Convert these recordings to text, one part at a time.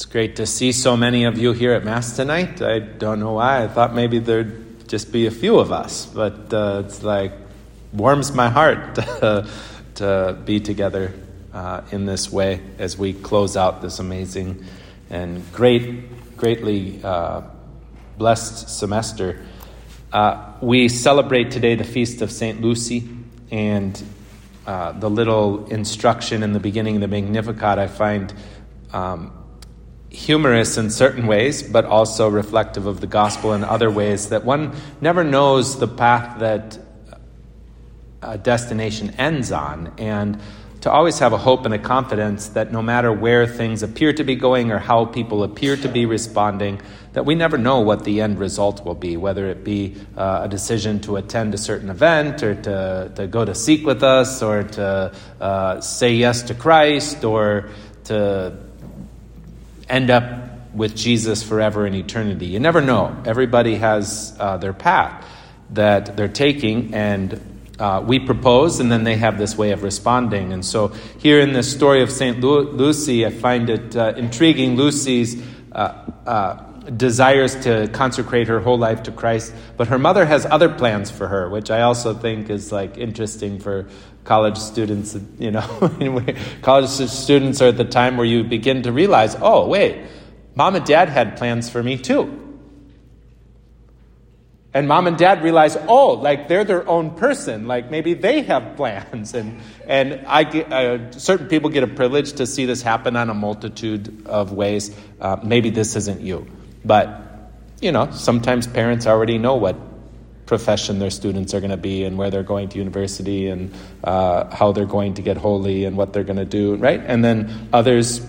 It's great to see so many of you here at Mass tonight. I don't know why. I thought maybe there'd just be a few of us, but uh, it's like warms my heart to, to be together uh, in this way as we close out this amazing and great, greatly uh, blessed semester. Uh, we celebrate today the feast of Saint Lucy, and uh, the little instruction in the beginning of the Magnificat I find. Um, humorous in certain ways, but also reflective of the gospel in other ways, that one never knows the path that a destination ends on. And to always have a hope and a confidence that no matter where things appear to be going or how people appear to be responding, that we never know what the end result will be, whether it be uh, a decision to attend a certain event or to, to go to seek with us or to uh, say yes to Christ or to end up with Jesus forever in eternity. You never know. Everybody has uh, their path that they're taking, and uh, we propose, and then they have this way of responding. And so, here in this story of St. Lu- Lucy, I find it uh, intriguing. Lucy's uh, uh, desires to consecrate her whole life to Christ, but her mother has other plans for her, which I also think is like interesting for college students, you know, college students are at the time where you begin to realize, oh, wait, mom and dad had plans for me too. And mom and dad realize, oh, like they're their own person. Like maybe they have plans. And, and I get, uh, certain people get a privilege to see this happen on a multitude of ways. Uh, maybe this isn't you. But, you know, sometimes parents already know what profession their students are going to be and where they're going to university and uh, how they're going to get holy and what they're going to do, right? And then others,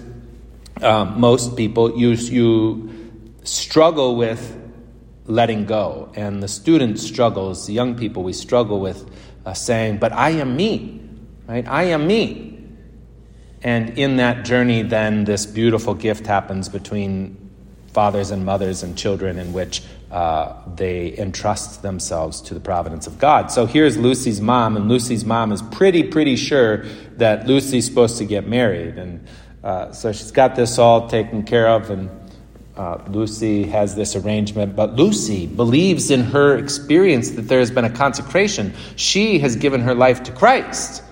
um, most people, you, you struggle with letting go. And the student struggles, the young people, we struggle with uh, saying, but I am me, right? I am me. And in that journey, then this beautiful gift happens between fathers and mothers and children in which uh, they entrust themselves to the providence of God. So here's Lucy's mom, and Lucy's mom is pretty, pretty sure that Lucy's supposed to get married. And uh, so she's got this all taken care of, and uh, Lucy has this arrangement. But Lucy believes in her experience that there has been a consecration. She has given her life to Christ.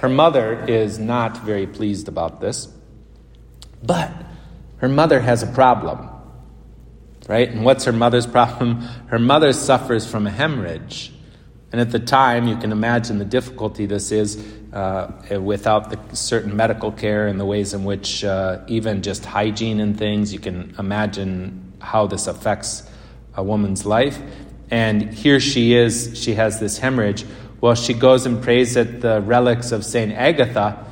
Her mother is not very pleased about this, but her mother has a problem. Right? And what's her mother's problem? Her mother suffers from a hemorrhage. And at the time, you can imagine the difficulty this is uh, without the certain medical care and the ways in which uh, even just hygiene and things, you can imagine how this affects a woman's life. And here she is, she has this hemorrhage. Well, she goes and prays at the relics of St. Agatha,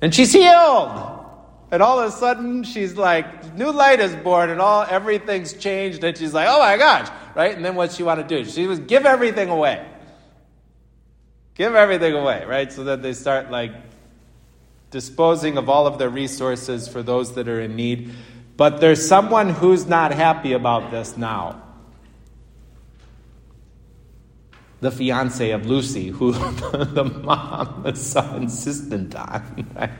and she's healed and all of a sudden she's like, new light is born, and all everything's changed, and she's like, oh my gosh, right? And then what she want to do? She was give everything away. Give everything away, right? So that they start like disposing of all of their resources for those that are in need. But there's someone who's not happy about this now. The fiance of Lucy, who the mom was so insistent on. Right?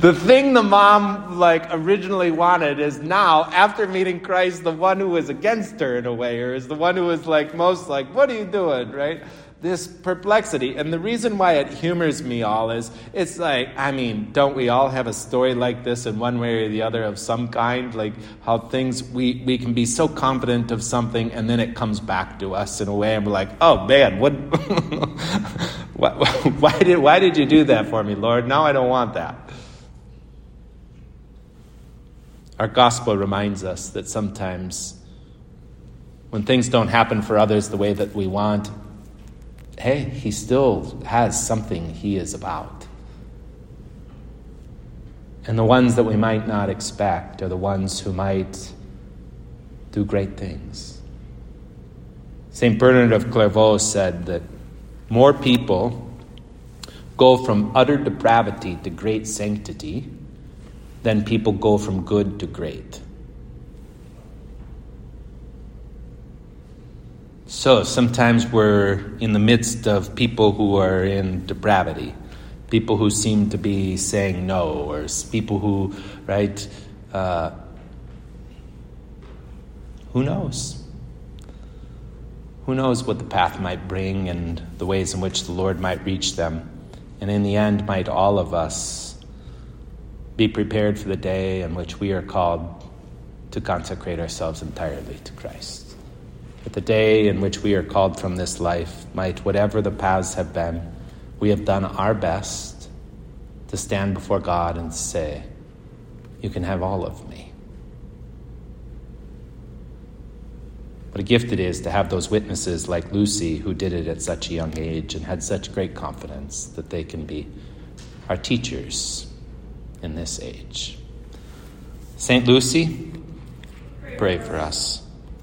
The thing the mom like originally wanted is now, after meeting Christ, the one who was against her in a way, or is the one who was like most like, "What are you doing?" Right? This perplexity. And the reason why it humors me all is it's like, I mean, don't we all have a story like this in one way or the other of some kind? Like how things, we, we can be so confident of something and then it comes back to us in a way and we're like, oh man, what, why, why, did, why did you do that for me, Lord? Now I don't want that. Our gospel reminds us that sometimes when things don't happen for others the way that we want, hey, he still has something he is about. And the ones that we might not expect are the ones who might do great things. St. Bernard of Clairvaux said that more people go from utter depravity to great sanctity than people go from good to great. So sometimes we're in the midst of people who are in depravity, people who seem to be saying no, or people who, right, uh, who knows? Who knows what the path might bring and the ways in which the Lord might reach them? And in the end, might all of us be prepared for the day in which we are called to consecrate ourselves entirely to Christ. At the day in which we are called from this life, might whatever the paths have been, we have done our best to stand before God and say, You can have all of me. What a gift it is to have those witnesses like Lucy who did it at such a young age and had such great confidence that they can be our teachers in this age. St. Lucy, pray for us.